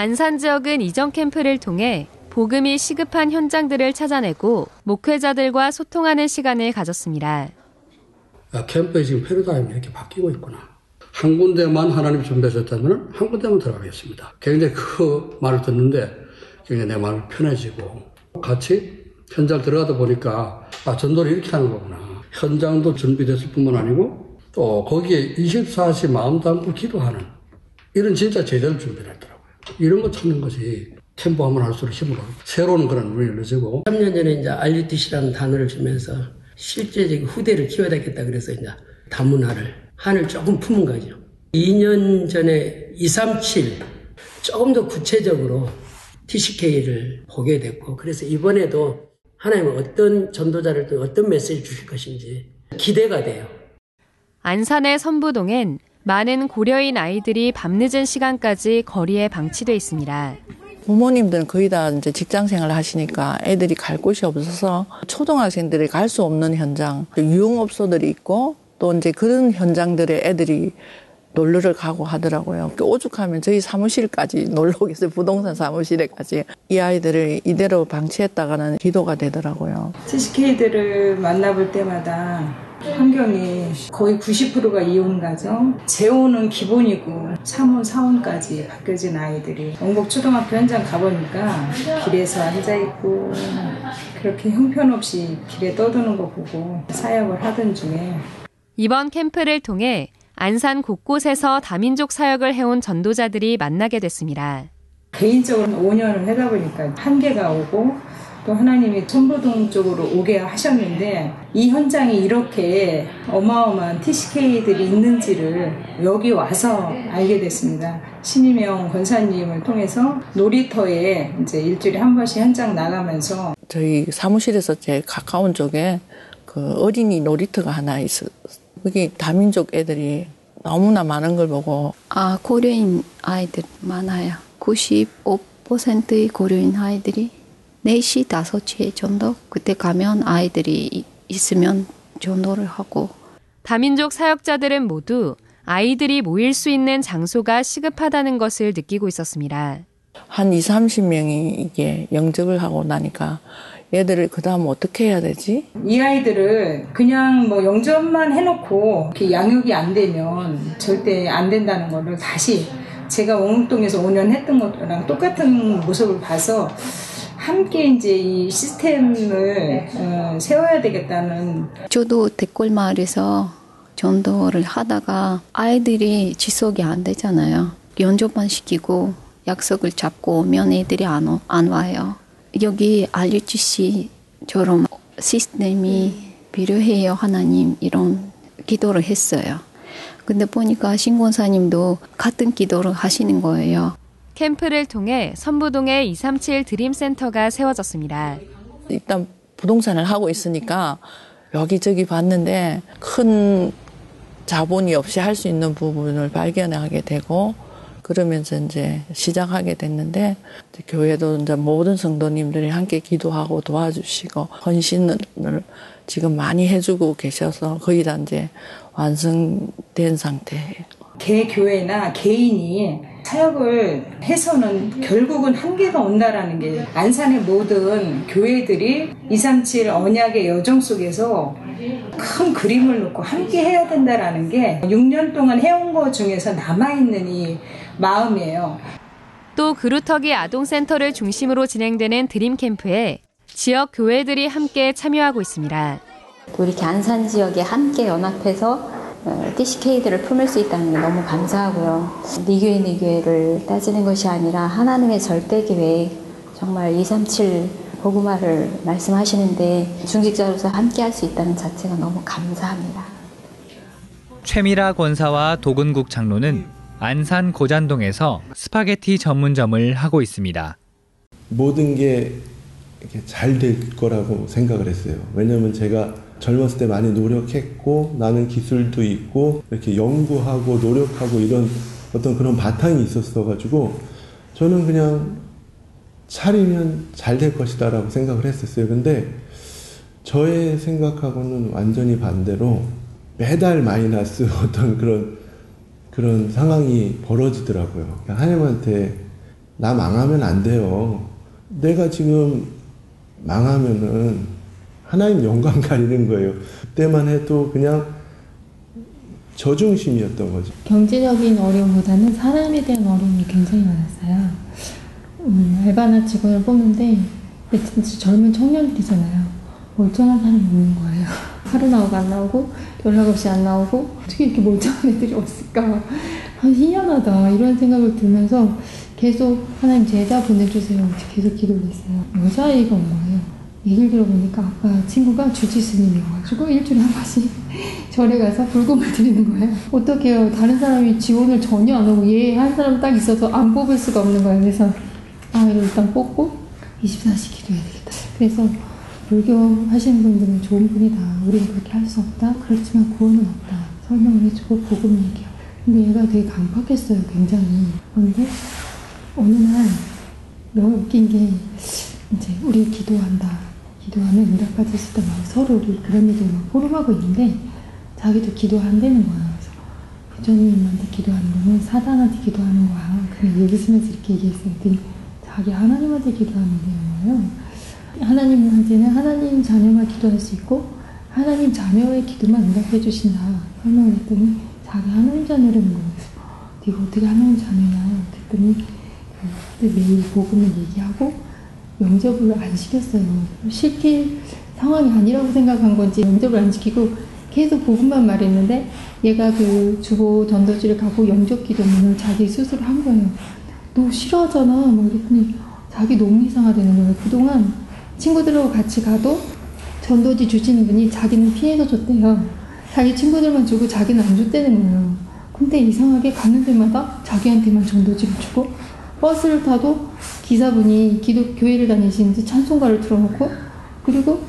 안산 지역은 이전 캠프를 통해 복음이 시급한 현장들을 찾아내고 목회자들과 소통하는 시간을 가졌습니다. 아, 캠프의 지금 패러다임이 이렇게 바뀌고 있구나. 한 군데만 하나님 준비하셨다면 한 군데만 들어가겠습니다. 굉장히 그 말을 듣는데 굉장히 내 마음이 편해지고 같이 현장 들어가다 보니까 아 전도를 이렇게 하는 거구나. 현장도 준비됐을 뿐만 아니고 또 거기에 24시 마음 담고 기도하는 이런 진짜 제대로 준비를 했더라고요. 이런 거 찾는 것이 캠프하면 할수록 힘으로 새로운 그런 눈이 열려지고 3년 전에 이제 RUTC라는 단어를 주면서 실제적인 후대를 키워야겠다 그래서 이제 다문화를 한을 조금 품은 거죠. 2년 전에 237 조금 더 구체적으로 TCK를 보게 됐고 그래서 이번에도 하나님은 어떤 전도자를 또 어떤 메시지 주실 것인지 기대가 돼요. 안산의 선부동엔 많은 고려인 아이들이 밤늦은 시간까지 거리에 방치돼 있습니다. 부모님들은 거의 다 이제 직장 생활을 하시니까 애들이 갈 곳이 없어서 초등학생들이 갈 수 없는 현장, 유흥업소들이 있고 또 이제 그런 현장들에 애들이 놀러를 가고 하더라고요. 오죽하면 저희 사무실까지 놀러 오겠어요. 부동산 사무실에까지. 이 아이들을 이대로 방치했다가는 기도가 되더라고요. TCK들을 만나볼 때마다 환경이 거의 90%가 이혼 가정, 재혼은 기본이고 3혼, 4혼까지 바뀌어진 아이들이 원곡 초등학교 현장 가보니까 길에서 앉아있고 그렇게 형편없이 길에 떠드는 거 보고 사역을 하던 중에 이번 캠프를 통해 안산 곳곳에서 다민족 사역을 해온 전도자들이 만나게 됐습니다. 개인적으로 5년을 하다 보니까 한계가 오고 또 하나님이 천부동 쪽으로 오게 하셨는데 이 현장이 이렇게 어마어마한 TCK들이 있는지를 여기 와서 알게 됐습니다. 신임영 권사님을 통해서 놀이터에 이제 일주일에 한 번씩 현장 나가면서 저희 사무실에서 제일 가까운 쪽에 그 어린이 놀이터가 하나 있어. 거기 다민족 애들이 너무나 많은 걸 보고 아 고려인 아이들 많아요. 95%의 고려인 아이들이 4시, 5시 정도 그때 가면 아이들이 있으면 전도를 하고 다민족 사역자들은 모두 아이들이 모일 수 있는 장소가 시급하다는 것을 느끼고 있었습니다. 한 2, 30명이 이게 영접을 하고 나니까 얘들을 그 다음 어떻게 해야 되지? 이 아이들을 그냥 뭐 영접만 해놓고 이렇게 양육이 안 되면 절대 안 된다는 거를 다시 제가 원흥동에서 5년 했던 것랑 똑같은 모습을 봐서 함께 이제 이 시스템을 어, 세워야 되겠다는. 저도 댓글 마을에서 전도를 하다가 아이들이 지속이 안 되잖아요. 연접만 시키고 약속을 잡고 오면 애들이 안, 안 와요. 여기 RUTC처럼 시스템이 필요해요, 하나님. 이런 기도를 했어요. 근데 보니까 신권사님도 같은 기도를 하시는 거예요. 캠프를 통해 선부동에 237 드림센터가 세워졌습니다. 일단 부동산을 하고 있으니까 여기저기 봤는데 큰 자본이 없이 할 수 있는 부분을 발견하게 되고 그러면서 이제 시작하게 됐는데 교회도 이제 모든 성도님들이 함께 기도하고 도와주시고 헌신을 지금 많이 해주고 계셔서 거의 다 이제 완성된 상태예요. 개 교회나 개인이 사역을 해서는 결국은 한계가 온다라는 게 안산의 모든 교회들이 237 언약의 여정 속에서 큰 그림을 놓고 함께 해야 된다라는 게 6년 동안 해온 것 중에서 남아있는 이 마음이에요. 또 그루터기 아동센터를 중심으로 진행되는 드림캠프에 지역 교회들이 함께 참여하고 있습니다. 또 이렇게 안산 지역에 함께 연합해서 TCK들을 품을 수 있다는 게 너무 감사하고요. 니교회 니교회를 따지는 것이 아니라 하나님의 절대 계획 정말 237 복음화를 말씀하시는데 중직자로서 함께 할 수 있다는 자체가 너무 감사합니다. 최미라 권사와 도근국 장로는 안산 고잔동에서 스파게티 전문점을 하고 있습니다. 모든 게 잘 될 거라고 생각을 했어요. 왜냐하면 제가 젊었을 때 많이 노력했고 나는 기술도 있고 이렇게 연구하고 노력하고 이런 어떤 그런 바탕이 있었어 가지고 저는 그냥 차리면 잘 될 것이다 라고 생각을 했었어요. 근데 저의 생각하고는 완전히 반대로 매달 마이너스 어떤 그런 그런 상황이 벌어지더라고요. 하나님한테 나 망하면 안 돼요. 내가 지금 망하면은 하나님 영광 가리는 거예요. 그때만 해도 그냥 저중심이었던 거죠. 경제적인 어려움보다는 사람에 대한 어려움이 굉장히 많았어요. 음, 알바나 직원을 뽑는데 진짜 젊은 청년들이잖아요. 멀쩡한 사람이 없는 거예요. 하루 나오고 안 나오고 연락 없이 안 나오고 어떻게 이렇게 멀쩡한 애들이 없을까 아, 희한하다 이런 생각을 들면서 계속 하나님 제자 보내주세요 계속 기도를 했어요. 여자아이가 온 거예요. 얘기를 들어보니까 아빠 친구가 주지스님이어가지고 일주일에 한 번씩 절에 가서 불금을 드리는 거예요. 어떡해요. 다른 사람이 지원을 전혀 안 하고 얘 한 사람 딱 있어서 안 뽑을 수가 없는 거예요. 그래서 아 이거 일단 뽑고 24시 기도해야 되겠다. 그래서 불교 하시는 분들은 좋은 분이다. 우리는 그렇게 할 수 없다. 그렇지만 구원은 없다. 설명을 해주고 복음 얘기하고. 근데 얘가 되게 강팍했어요. 굉장히. 그런데 어느 날 너무 웃긴 게 이제 우리 기도한다. 기도하면 응답 받을 수 있다. 막 서로 우리 그런 얘기를 막 포럼하고 있는데 자기도 기도한다는 거야. 그래서 부처님한테 기도하는 거는 사단한테 기도하는 거야. 그냥 얘기 쓰면서 이렇게 얘기했어요. 자기 하나님한테 기도하는데요. 거예요. 하나님한테는 하나님 자녀만 기도할 수 있고 하나님 자녀의 기도만 응답해 주신다 설명을 했더니 자기 하나님 자녀라는 거예요. 네가 어떻게 하나님 자녀냐 그랬더니 그때 매일 복음을 얘기하고 영접을 안 시켰어요. 시킬 상황이 아니라고 생각한 건지 영접을 안 시키고 계속 복음만 말했는데 얘가 그 주보 전도지를 가고 영접 기도문을 자기 스스로 한 거예요. 너 싫어하잖아. 뭐 이랬더니 자기 너무 이상하다는 거예요. 그동안 친구들하고 같이 가도 전도지 주시는 분이 자기는 피해서 줬대요. 자기 친구들만 주고 자기는 안 줬다는 거예요. 근데 이상하게 가는 데마다 자기한테만 전도지를 주고 버스를 타도 기사분이 기독 교회를 다니시는지 찬송가를 틀어놓고 그리고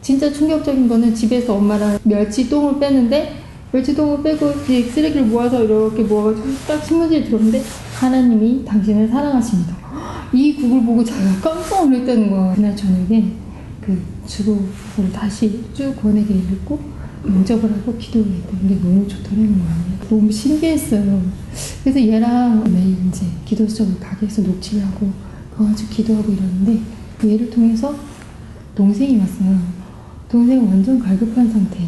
진짜 충격적인 거는 집에서 엄마랑 멸치똥을 빼는데 멸치똥을 빼고 쓰레기를 모아서 이렇게 모아가지고 딱 신문지를 들었는데 하나님이 당신을 사랑하십니다. 이 곡을 보고 자기가 깜짝 놀랐다는 거야. 그날 저녁에 그 주보를 다시 쭉 권에게 읽고 영접을 하고 기도를 했던 게 너무 좋더라는 거예요. 너무 신기했어요. 그래서 얘랑 매일 이제 기도 수업을 가게에서 녹취를 하고 그거 가지고 기도하고 이러는데 그 얘를 통해서 동생이 왔어요. 동생은 완전 갈급한 상태.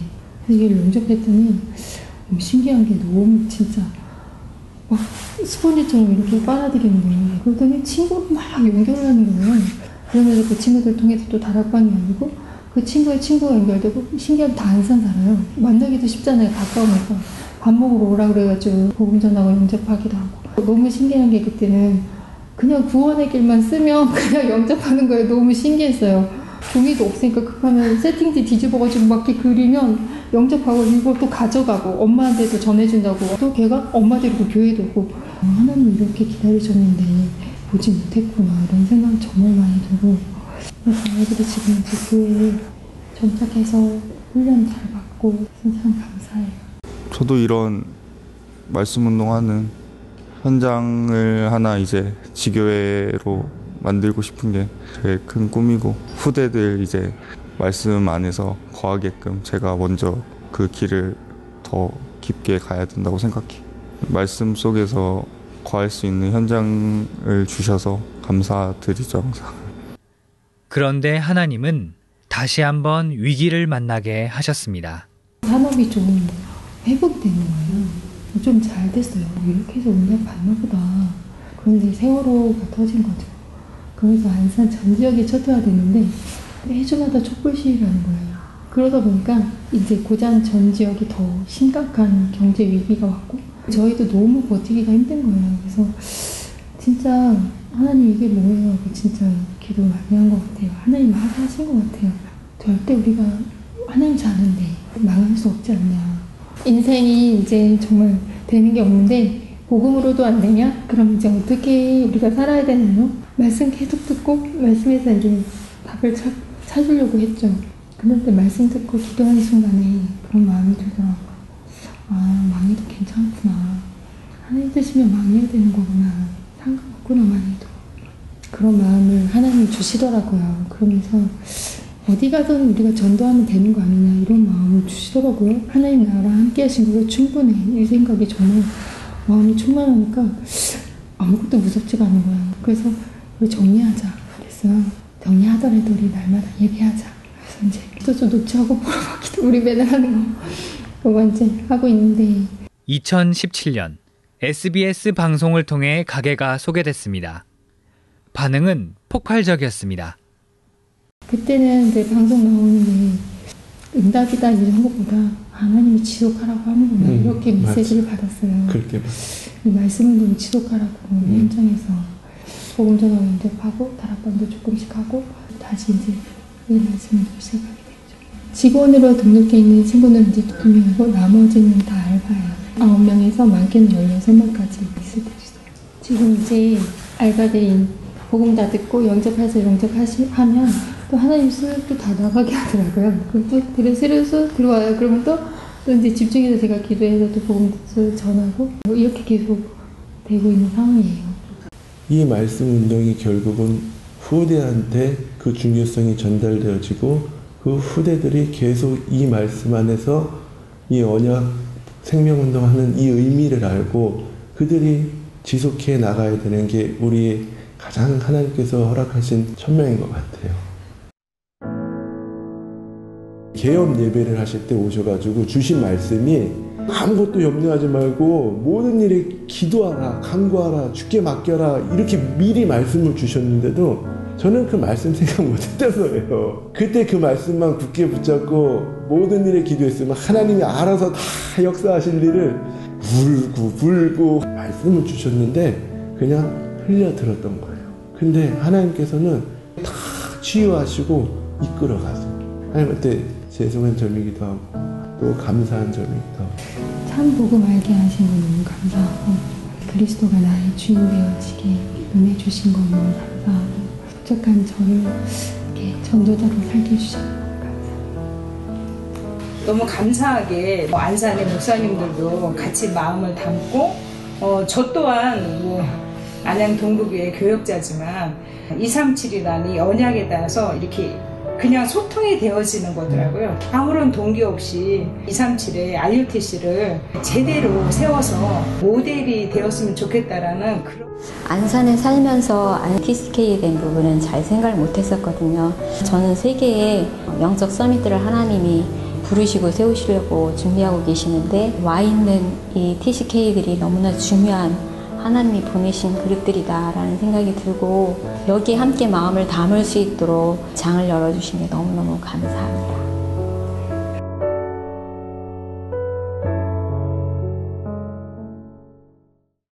그래서 얘를 영접했더니 너무 신기한 게 너무 진짜 막 스펀지처럼 이렇게 빨아들이는 거예요. 그러더니 친구를 막 연결을 하는 거예요. 그러면서 그 친구들 통해서 또 다락방이 열리고 그 친구의 친구가 연결되고 신기하게 다 안산 살아요. 만나기도 쉽잖아요. 가까우니까. 밥 먹으러 오라 그래가지고 복음 전하고 영접하기도 하고. 너무 신기한 게 그때는 그냥 구원의 길만 쓰면 그냥 영접하는 거예요. 너무 신기했어요. 종이도 없으니까 급하면 세팅지 뒤집어가지고 막 이렇게 그리면 영접하고 이걸 또 가져가고 엄마한테도 전해준다고 또 걔가 엄마 데리고 교회도 오고 어, 하나님 이렇게 기다리셨는데 보지 못했구나 이런 생각 정말 많이 들고 아이들이 지금 이제 교회에 정착해서 훈련 잘 받고 참 감사해요. 저도 이런 말씀 운동하는 현장을 하나 이제 지교회로 만들고 싶은 게 제일 큰 꿈이고 후대들 이제 말씀 안에서 거하게끔 제가 먼저 그 길을 더 깊게 가야 된다고 생각해. 말씀 속에서 거할 수 있는 현장을 주셔서 감사드리죠 항상. 그런데 하나님은 다시 한번 위기를 만나게 하셨습니다. 산업이 좀 회복되는 거예요. 좀 잘 됐어요. 이렇게 해서 응답 받나 보다. 그런데 세월호가 터진 거죠. 그래서 안산 전 지역이 초토화됐는데 해주마다 촛불 시위라는 거예요. 그러다 보니까 이제 고잔 전 지역이 더 심각한 경제 위기가 왔고 저희도 너무 버티기가 힘든 거예요. 그래서 진짜 하나님 이게 뭐예요? 진짜 기도 많이 한 것 같아요. 하나님 하신 것 같아요. 절대 우리가 하나님 자는데 망할 수 없지 않냐. 인생이 이제 정말 되는 게 없는데 복음으로도 안 되냐? 그럼 이제 어떻게 우리가 살아야 되나요? 말씀 계속 듣고 말씀에서 이제 답을 찾, 찾으려고 했죠. 그런데 말씀 듣고 기도하는 순간에 그런 마음이 들더라고요. 아, 망해도 괜찮구나. 하나님 뜻이면 망해야 되는 거구나. 상관없구나, 망해도. 그런 마음을 하나님 주시더라고요. 그러면서 어디 가서는 우리가 전도하면 되는 거 아니냐 이런 마음을 주시더라고요. 하나님 나라랑 함께 하신 걸로 충분해. 이 생각이 정말 마음이 충만하니까 아무것도 무섭지가 않은 거예요. 그래서 우리 정리하자. 그랬어요. 정리하더라도 우리 날마다 예배하자. 그래서 이제 기도 좀 녹취하고 보러 기도 우리 맨날 하는 거. 그거 이제 하고 있는데 2017년 SBS 방송을 통해 가게가 소개됐습니다. 반응은 폭발적이었습니다. 그때는 이제 방송 나오는데 응답이다 이런 것보다 하나님이 지속하라고 하는구나 음, 이렇게 메시지를 받았어요. 그렇게 봐. 이 말씀을 너무 지속하라고 음. 현장에서 복음 전화 응답하고 다락방도 조금씩 하고 다시 이제 이 말씀을 또 시작하게 됐죠. 직원으로 등록해 있는 친구는 이제 두 명이고 나머지는 다 알바예요. 아홉 명에서 많게는 열여섯 명까지 있을 때 있어요. 지금 이제 알바들이 복음 다 듣고 영접해서 영접하면 또 하나님 수또 다 나가게 하더라고요. 그럼 또 들으시면서 들어와요. 그러면 또, 또 이제 집중해서 제가 기도해서 또 복음 전하고 뭐 이렇게 계속 되고 있는 상황이에요. 이 말씀 운동이 결국은 후대한테 그 중요성이 전달되어지고 그 후대들이 계속 이 말씀 안에서 이 언약 생명운동하는 이 의미를 알고 그들이 지속해 나가야 되는 게 우리의 가장 하나님께서 허락하신 천명인 것 같아요. 개업 예배를 하실 때 오셔가지고 주신 말씀이 아무것도 염려하지 말고 모든 일에 기도하라, 간구하라, 죽게 맡겨라 이렇게 미리 말씀을 주셨는데도 저는 그 말씀 생각 못했다서요. 그때 그 말씀만 굳게 붙잡고 모든 일에 기도했으면 하나님이 알아서 다 역사하실 일을 울고 불고 말씀을 주셨는데 그냥 흘려 들었던 거예요. 근데 하나님께서는 다 치유하시고 이끌어 가세요. 하나님한테 죄송한 점이기도 하고 또 감사한 점이기도 하고 참 복음 알게 하신 거 너무 감사하고 그리스도가 나의 주인 되어지게 은혜 주신 거 너무 감사하고 부족한 저를 이렇게 전도자로 살게 해주셔서 너무 감사하게 뭐 안산의 목사님들도 같이 마음을 담고 어, 저 또한 뭐 안양 동국의 교역자지만 237이라는 이 언약에 따라서 이렇게 그냥 소통이 되어지는 거더라고요. 아무런 동기 없이 237의 IUTC를 제대로 세워서 모델이 되었으면 좋겠다라는 그런 안산에 살면서 TCK에 된 부분은 잘 생각을 못 했었거든요. 저는 세계의 영적 서밋들을 하나님이 부르시고 세우시려고 준비하고 계시는데 와 있는 이 TCK들이 너무나 중요한 하나님이 보내신 그릇들이다라는 생각이 들고 여기에 함께 마음을 담을 수 있도록 장을 열어주신 게 너무너무 감사합니다.